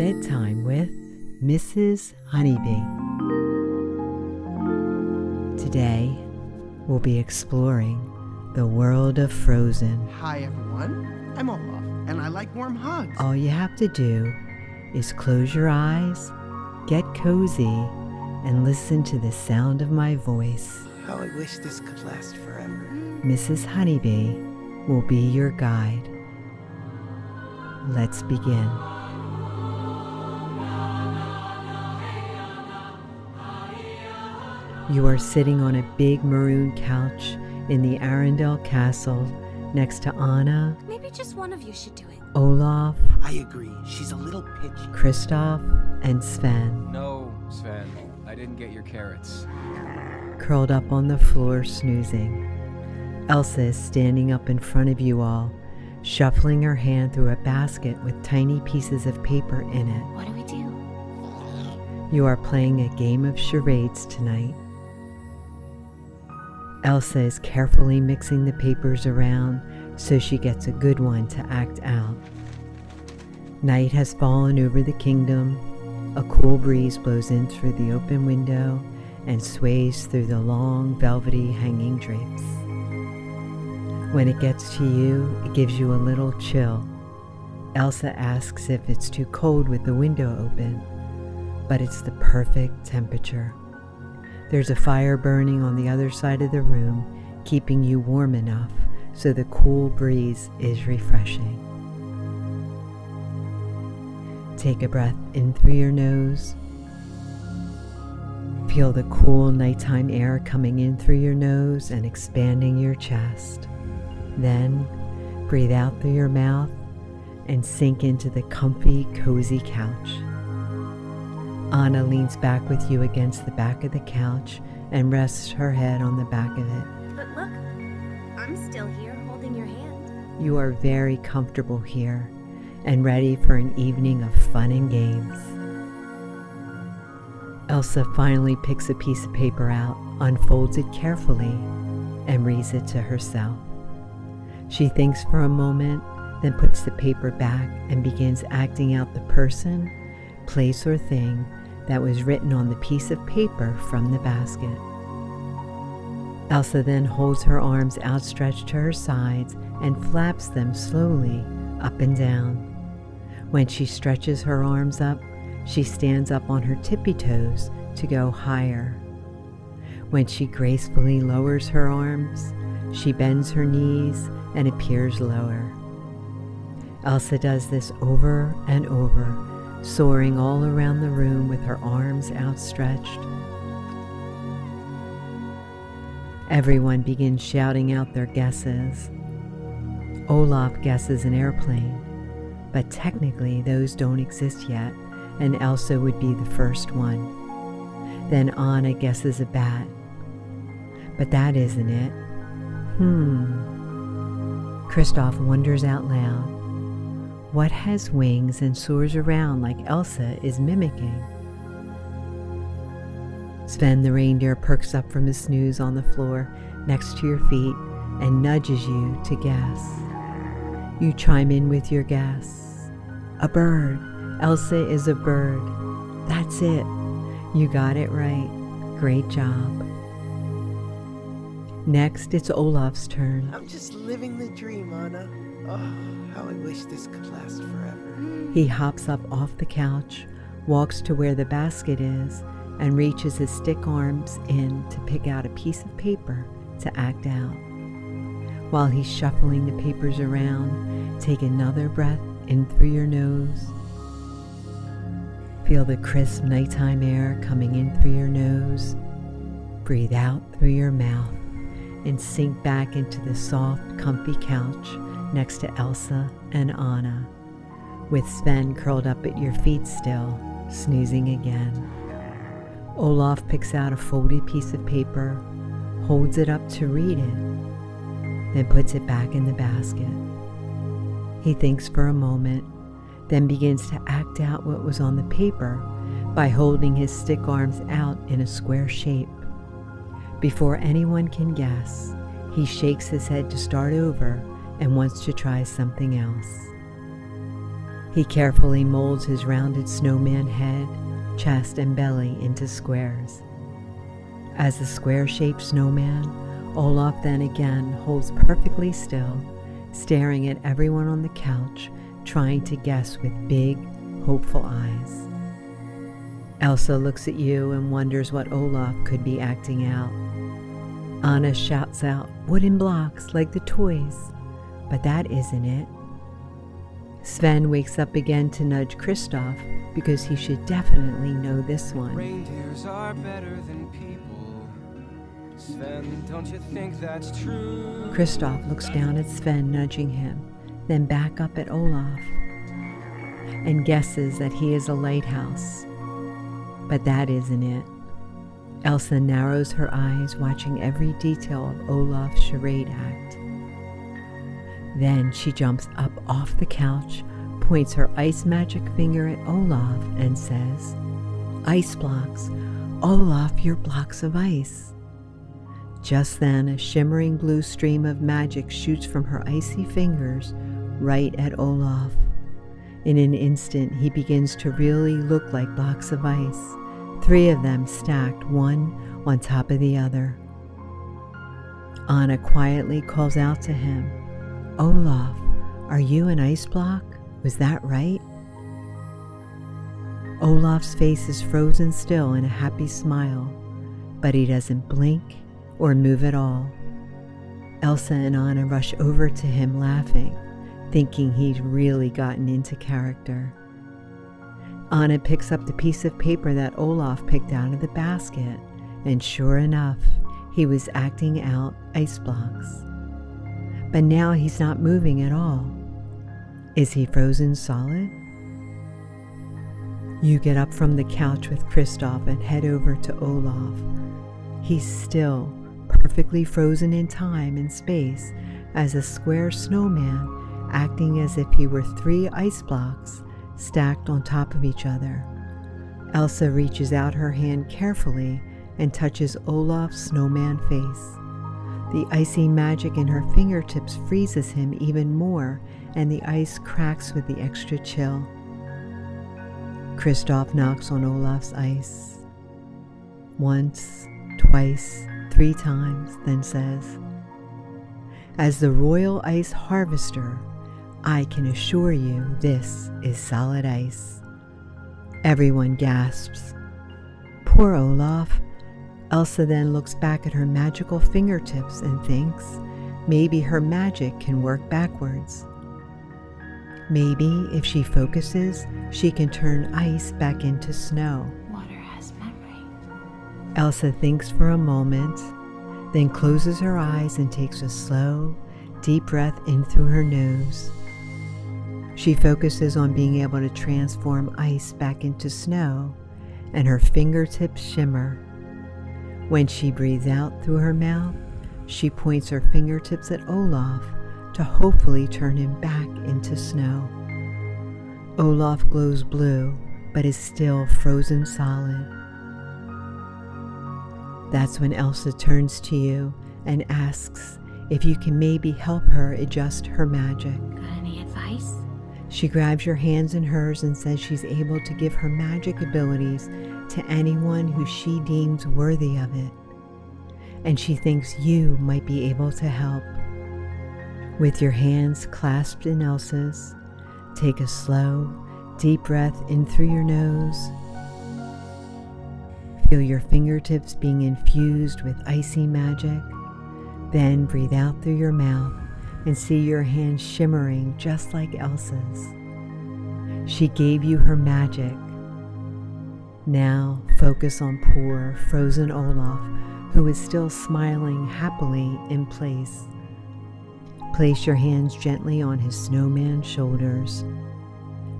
Bedtime with Mrs. Honeybee. Today, we'll be exploring the world of Frozen. Hi, everyone. I'm Olaf, and I like warm hugs. All you have to do is close your eyes, get cozy, and listen to the sound of my voice. How I wish this could last forever. Mrs. Honeybee will be your guide. Let's begin. You are sitting on a big maroon couch in the Arendelle Castle next to Anna, Maybe just one of you should do it. Olaf, I agree. She's a little pitchy. Kristoff, and Sven, No, Sven, I didn't get your carrots. curled up on the floor snoozing. Elsa is standing up in front of you all, shuffling her hand through a basket with tiny pieces of paper in it. What do we do? You are playing a game of charades tonight. Elsa is carefully mixing the papers around so she gets a good one to act out. Night has fallen over the kingdom. A cool breeze blows in through the open window and sways through the long, velvety hanging drapes. When it gets to you, it gives you a little chill. Elsa asks if it's too cold with the window open but it's the perfect temperature. There's a fire burning on the other side of the room, keeping you warm enough so the cool breeze is refreshing. Take a breath in through your nose. Feel the cool nighttime air coming in through your nose and expanding your chest. Then breathe out through your mouth and sink into the comfy, cozy couch. Anna leans back with you against the back of the couch and rests her head on the back of it. But look, I'm still here holding your hand. You are very comfortable here and ready for an evening of fun and games. Elsa finally picks a piece of paper out, unfolds it carefully, and reads it to herself. She thinks for a moment, then puts the paper back and begins acting out the person, place, or thing that was written on the piece of paper from the basket. Elsa then holds her arms outstretched to her sides and flaps them slowly up and down. When she stretches her arms up, she stands up on her tippy toes to go higher. When she gracefully lowers her arms, she bends her knees and appears lower. Elsa does this over and over soaring all around the room with her arms outstretched. Everyone begins shouting out their guesses. Olaf guesses an airplane, but technically those don't exist yet, and Elsa would be the first one. Then Anna guesses a bat, but that isn't it. Hmm. Kristoff wonders out loud. What has wings and soars around like Elsa is mimicking? Sven the reindeer perks up from his snooze on the floor next to your feet and nudges you to guess. You chime in with your guess. A bird. Elsa is a bird. That's it. You got it right. Great job. Next, it's Olaf's turn. I'm just living the dream, Anna. Oh, how I wish this could last forever. He hops up off the couch, walks to where the basket is, and reaches his stick arms in to pick out a piece of paper to act out. While he's shuffling the papers around, take another breath in through your nose. Feel the crisp nighttime air coming in through your nose. Breathe out through your mouth and sink back into the soft, comfy couch next to Elsa and Anna, with Sven curled up at your feet still, snoozing again. Olaf picks out a folded piece of paper, holds it up to read it, then puts it back in the basket. He thinks for a moment, then begins to act out what was on the paper by holding his stick arms out in a square shape. Before anyone can guess, he shakes his head to start over and wants to try something else. He carefully molds his rounded snowman head, chest, and belly into squares. As the square shaped snowman, Olaf then again holds perfectly still, staring at everyone on the couch, trying to guess with big, hopeful eyes. Elsa looks at you and wonders what Olaf could be acting out. Anna shouts out, wooden blocks like the toys. But that isn't it. Sven wakes up again to nudge Kristoff because he should definitely know this one. Reindeers are better than people. Sven, don't you think that's true? Kristoff looks down at Sven, nudging him, then back up at Olaf, and guesses that he is a lighthouse. But that isn't it. Elsa narrows her eyes, watching every detail of Olaf's charade act. Then she jumps up off the couch, points her ice magic finger at Olaf, and says, Ice blocks. Olaf, you're blocks of ice. Just then, a shimmering blue stream of magic shoots from her icy fingers right at Olaf. In an instant, he begins to really look like blocks of ice, three of them stacked one on top of the other. Anna quietly calls out to him, Olaf, are you an ice block? Was that right? Olaf's face is frozen still in a happy smile, but he doesn't blink or move at all. Elsa and Anna rush over to him laughing, thinking he's really gotten into character. Anna picks up the piece of paper that Olaf picked out of the basket, and sure enough, he was acting out ice blocks. But now he's not moving at all. Is he frozen solid? You get up from the couch with Kristoff and head over to Olaf. He's still perfectly frozen in time and space as a square snowman, acting as if he were three ice blocks stacked on top of each other. Elsa reaches out her hand carefully and touches Olaf's snowman face. The icy magic in her fingertips freezes him even more, and the ice cracks with the extra chill. Kristoff knocks on Olaf's ice. Once, twice, three times, then says, As the royal ice harvester, I can assure you this is solid ice. Everyone gasps. Poor Olaf. Elsa then looks back at her magical fingertips and thinks maybe her magic can work backwards. Maybe if she focuses, she can turn ice back into snow. Water has memory. Elsa thinks for a moment, then closes her eyes and takes a slow, deep breath in through her nose. She focuses on being able to transform ice back into snow, and her fingertips shimmer. When she breathes out through her mouth, she points her fingertips at Olaf to hopefully turn him back into snow. Olaf glows blue, but is still frozen solid. That's when Elsa turns to you and asks if you can maybe help her adjust her magic. Got any advice? She grabs your hands in hers and says she's able to give her magic abilities to anyone who she deems worthy of it. And she thinks you might be able to help. With your hands clasped in Elsa's, take a slow, deep breath in through your nose. Feel your fingertips being infused with icy magic. Then breathe out through your mouth and see your hands shimmering just like Elsa's. She gave you her magic. Now focus on poor, frozen Olaf, who is still smiling happily in place. Place your hands gently on his snowman shoulders.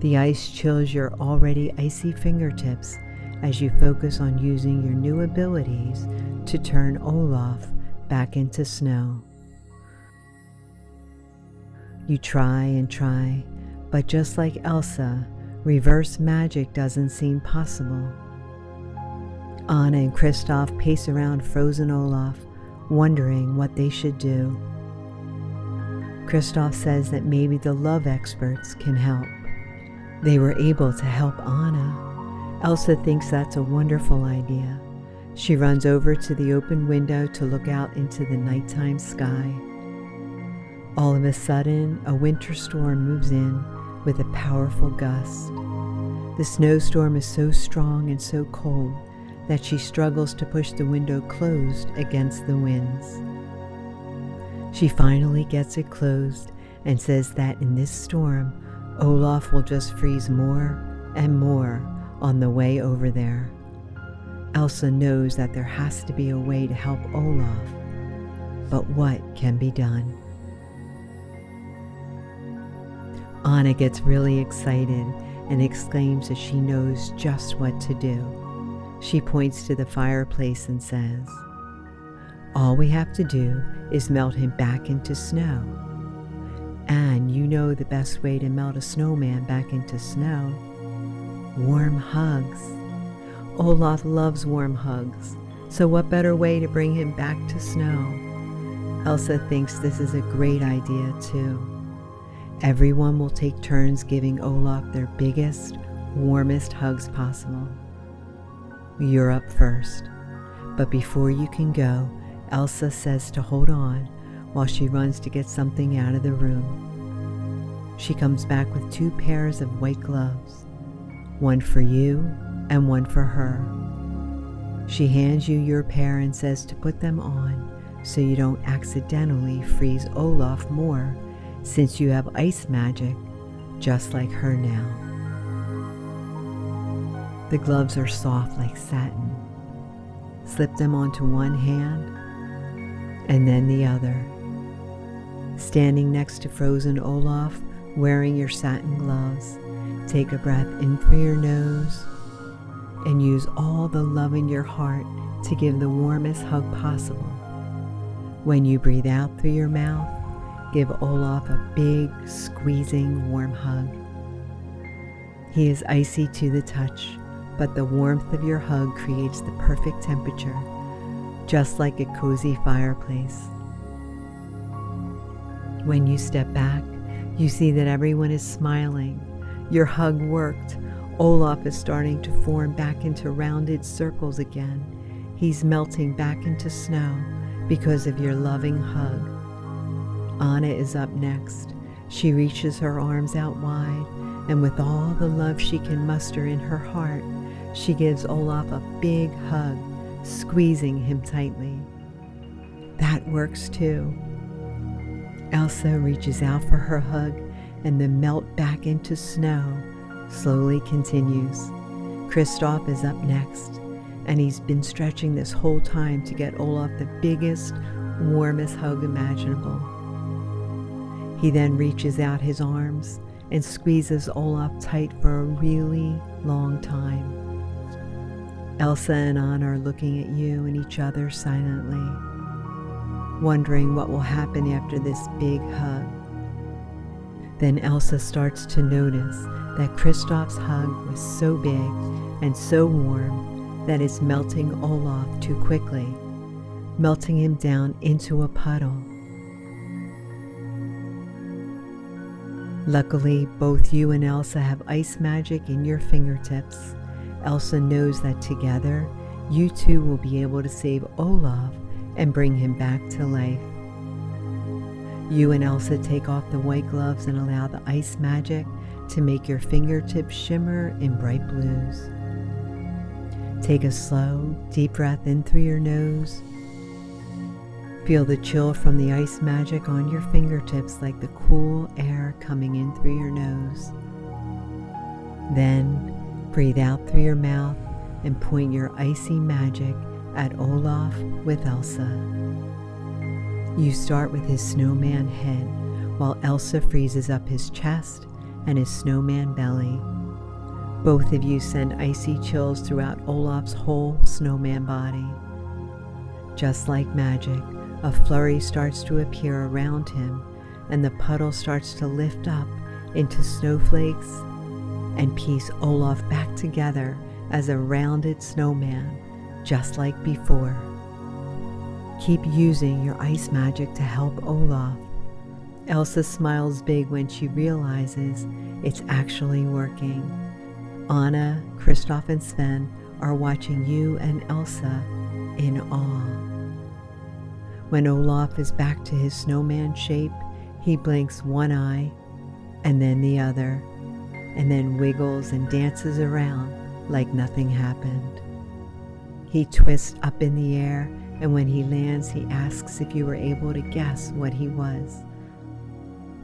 The ice chills your already icy fingertips as you focus on using your new abilities to turn Olaf back into snow. You try and try, but just like Elsa, reverse magic doesn't seem possible. Anna and Kristoff pace around frozen Olaf, wondering what they should do. Kristoff says that maybe the love experts can help. They were able to help Anna. Elsa thinks that's a wonderful idea. She runs over to the open window to look out into the nighttime sky. All of a sudden, a winter storm moves in with a powerful gust. The snowstorm is so strong and so cold that she struggles to push the window closed against the winds. She finally gets it closed and says that in this storm, Olaf will just freeze more and more on the way over there. Elsa knows that there has to be a way to help Olaf, but what can be done? Anna gets really excited and exclaims that she knows just what to do. She points to the fireplace and says, All we have to do is melt him back into snow. And you know the best way to melt a snowman back into snow warm hugs. Olaf loves warm hugs, so what better way to bring him back to snow? Elsa thinks this is a great idea too. Everyone will take turns giving Olaf their biggest, warmest hugs possible. You're up first, but before you can go, Elsa says to hold on while she runs to get something out of the room. She comes back with two pairs of white gloves, one for you and one for her. She hands you your pair and says to put them on so you don't accidentally freeze Olaf more since you have ice magic just like her now. The gloves are soft like satin. Slip them onto one hand and then the other. Standing next to frozen Olaf, wearing your satin gloves, take a breath in through your nose and use all the love in your heart to give the warmest hug possible. When you breathe out through your mouth, give Olaf a big, squeezing, warm hug. He is icy to the touch, but the warmth of your hug creates the perfect temperature, just like a cozy fireplace. When you step back, you see that everyone is smiling. Your hug worked. Olaf is starting to form back into rounded circles again. He's melting back into snow because of your loving hug. Anna is up next. She reaches her arms out wide, and with all the love she can muster in her heart, she gives Olaf a big hug, squeezing him tightly. That works too. Elsa reaches out for her hug, and the melt back into snow slowly continues. Kristoff is up next, and he's been stretching this whole time to get Olaf the biggest, warmest hug imaginable. He then reaches out his arms and squeezes Olaf tight for a really long time. Elsa and Anna are looking at you and each other silently, wondering what will happen after this big hug. Then Elsa starts to notice that Kristoff's hug was so big and so warm that it's melting Olaf too quickly, melting him down into a puddle. Luckily, both you and Elsa have ice magic in your fingertips. Elsa knows that together, you two will be able to save Olaf and bring him back to life. You and Elsa take off the white gloves and allow the ice magic to make your fingertips shimmer in bright blues. Take a slow, deep breath in through your nose Feel the chill from the ice magic on your fingertips like the cool air coming in through your nose. Then breathe out through your mouth and point your icy magic at Olaf with Elsa. You start with his snowman head while Elsa freezes up his chest and his snowman belly. Both of you send icy chills throughout Olaf's whole snowman body. Just like magic, a flurry starts to appear around him, and the puddle starts to lift up into snowflakes and piece Olaf back together as a rounded snowman, just like before. Keep using your ice magic to help Olaf, Elsa smiles big when she realizes it's actually working. Anna, Kristoff, and Sven are watching you and Elsa in awe. When Olaf is back to his snowman shape, he blinks one eye and then the other, and then wiggles and dances around like nothing happened. He twists up in the air, and when he lands, he asks if you were able to guess what he was.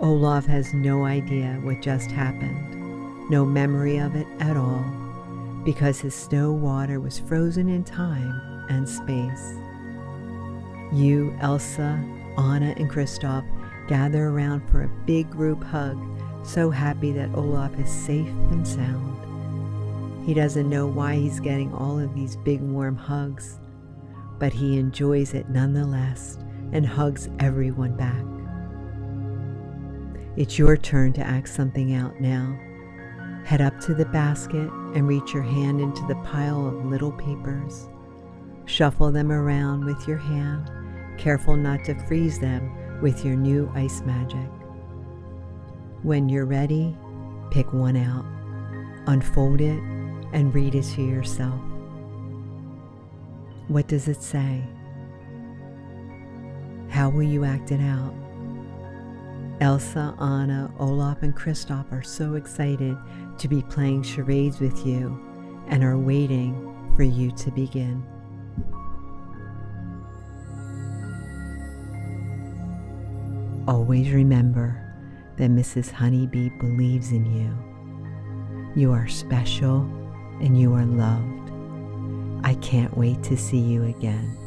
Olaf has no idea what just happened, no memory of it at all, because his snow water was frozen in time and space. You, Elsa, Anna, and Kristoff gather around for a big group hug, so happy that Olaf is safe and sound. He doesn't know why he's getting all of these big warm hugs, but he enjoys it nonetheless and hugs everyone back. It's your turn to act something out now. Head up to the basket and reach your hand into the pile of little papers. Shuffle them around with your hand, careful not to freeze them with your new ice magic. When you're ready, pick one out, unfold it, and read it to yourself. What does it say? How will you act it out? Elsa, Anna, Olaf, and Kristoff are so excited to be playing charades with you and are waiting for you to begin. Always remember that Mrs. Honeybee believes in you. You are special and you are loved. I can't wait to see you again.